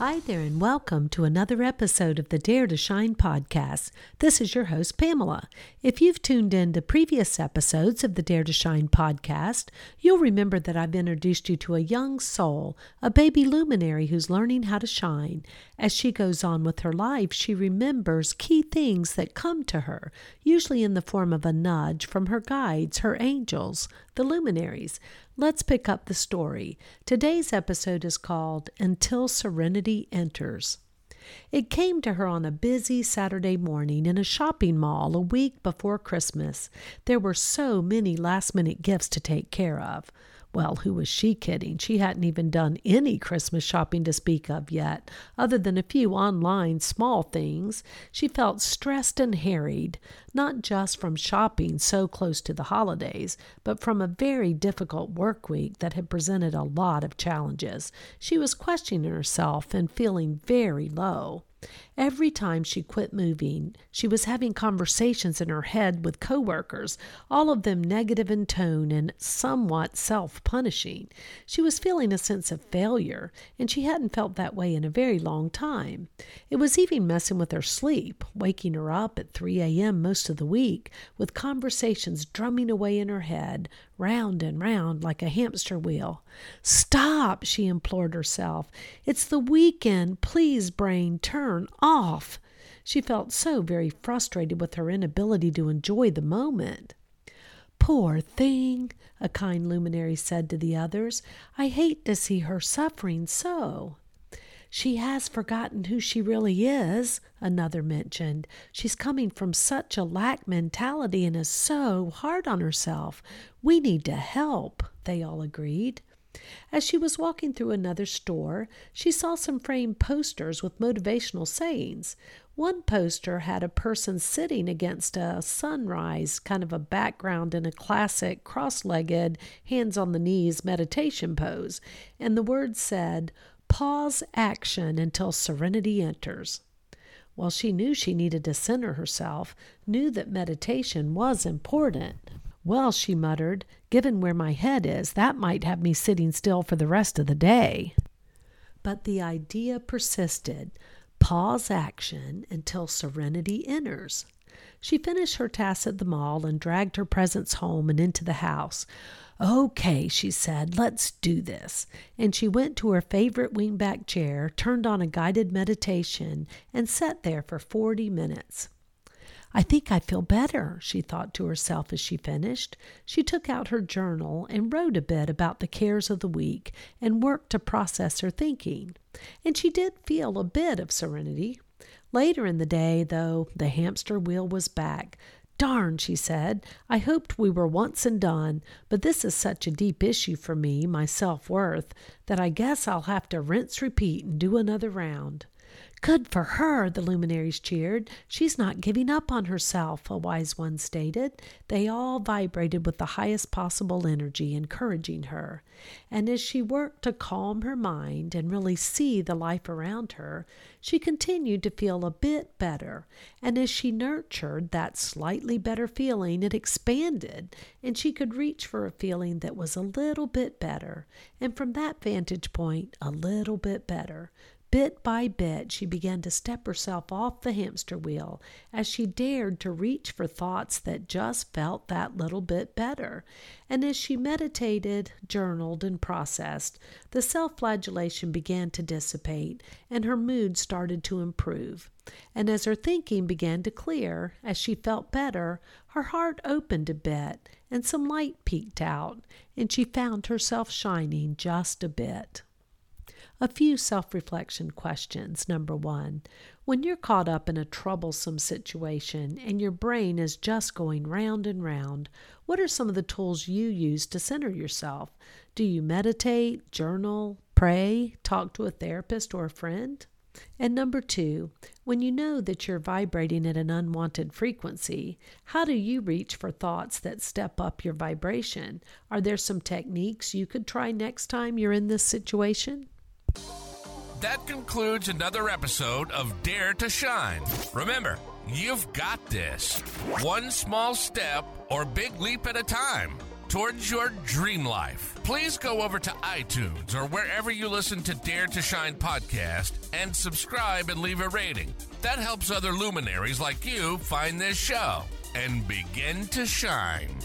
Hi there, and welcome to another episode of the Dare to Shine podcast. This is your host, Pamela. If you've tuned in to previous episodes of the Dare to Shine podcast, you'll remember that I've introduced you to a young soul, a baby luminary who's learning how to shine. As she goes on with her life, she remembers key things that come to her, usually in the form of a nudge from her guides, her angels, the luminaries. Let's pick up the story. Today's episode is called Until Serenity Enters. It came to her on a busy Saturday morning in a shopping mall a week before Christmas. There were so many last minute gifts to take care of. Well, who was she kidding? She hadn't even done any Christmas shopping to speak of yet, other than a few online small things. She felt stressed and harried, not just from shopping so close to the holidays, but from a very difficult work week that had presented a lot of challenges. She was questioning herself and feeling very low. Every time she quit moving, she was having conversations in her head with coworkers, all of them negative in tone and somewhat self punishing. She was feeling a sense of failure, and she hadn't felt that way in a very long time. It was even messing with her sleep, waking her up at 3 a.m. most of the week, with conversations drumming away in her head, round and round like a hamster wheel. Stop, she implored herself. It's the weekend. Please, brain, turn off. She felt so very frustrated with her inability to enjoy the moment. Poor thing, a kind luminary said to the others. I hate to see her suffering so. She has forgotten who she really is, another mentioned. She's coming from such a lack mentality and is so hard on herself. We need to help, they all agreed. As she was walking through another store, she saw some framed posters with motivational sayings. One poster had a person sitting against a sunrise, kind of a background in a classic cross legged, hands on the knees meditation pose, and the words said, Pause action until serenity enters. While she knew she needed to center herself, knew that meditation was important. Well, she muttered, given where my head is, that might have me sitting still for the rest of the day. But the idea persisted pause action until serenity enters. She finished her tasks at the mall and dragged her presents home and into the house. Okay, she said, let's do this. And she went to her favorite wingback chair, turned on a guided meditation, and sat there for 40 minutes. I think I feel better, she thought to herself as she finished. She took out her journal and wrote a bit about the cares of the week and worked to process her thinking. And she did feel a bit of serenity. Later in the day, though, the hamster wheel was back, Darn, she said. I hoped we were once and done, but this is such a deep issue for me, my self worth, that I guess I'll have to rinse, repeat, and do another round. Good for her, the luminaries cheered. She's not giving up on herself, a wise one stated. They all vibrated with the highest possible energy, encouraging her. And as she worked to calm her mind and really see the life around her, she continued to feel a bit better. And as she nurtured that slightly better feeling, it expanded, and she could reach for a feeling that was a little bit better, and from that vantage point, a little bit better. Bit by bit, she began to step herself off the hamster wheel as she dared to reach for thoughts that just felt that little bit better. And as she meditated, journaled, and processed, the self flagellation began to dissipate and her mood started to improve. And as her thinking began to clear, as she felt better, her heart opened a bit and some light peeked out, and she found herself shining just a bit. A few self reflection questions. Number one, when you're caught up in a troublesome situation and your brain is just going round and round, what are some of the tools you use to center yourself? Do you meditate, journal, pray, talk to a therapist or a friend? And number two, when you know that you're vibrating at an unwanted frequency, how do you reach for thoughts that step up your vibration? Are there some techniques you could try next time you're in this situation? That concludes another episode of Dare to Shine. Remember, you've got this. One small step or big leap at a time towards your dream life. Please go over to iTunes or wherever you listen to Dare to Shine podcast and subscribe and leave a rating. That helps other luminaries like you find this show and begin to shine.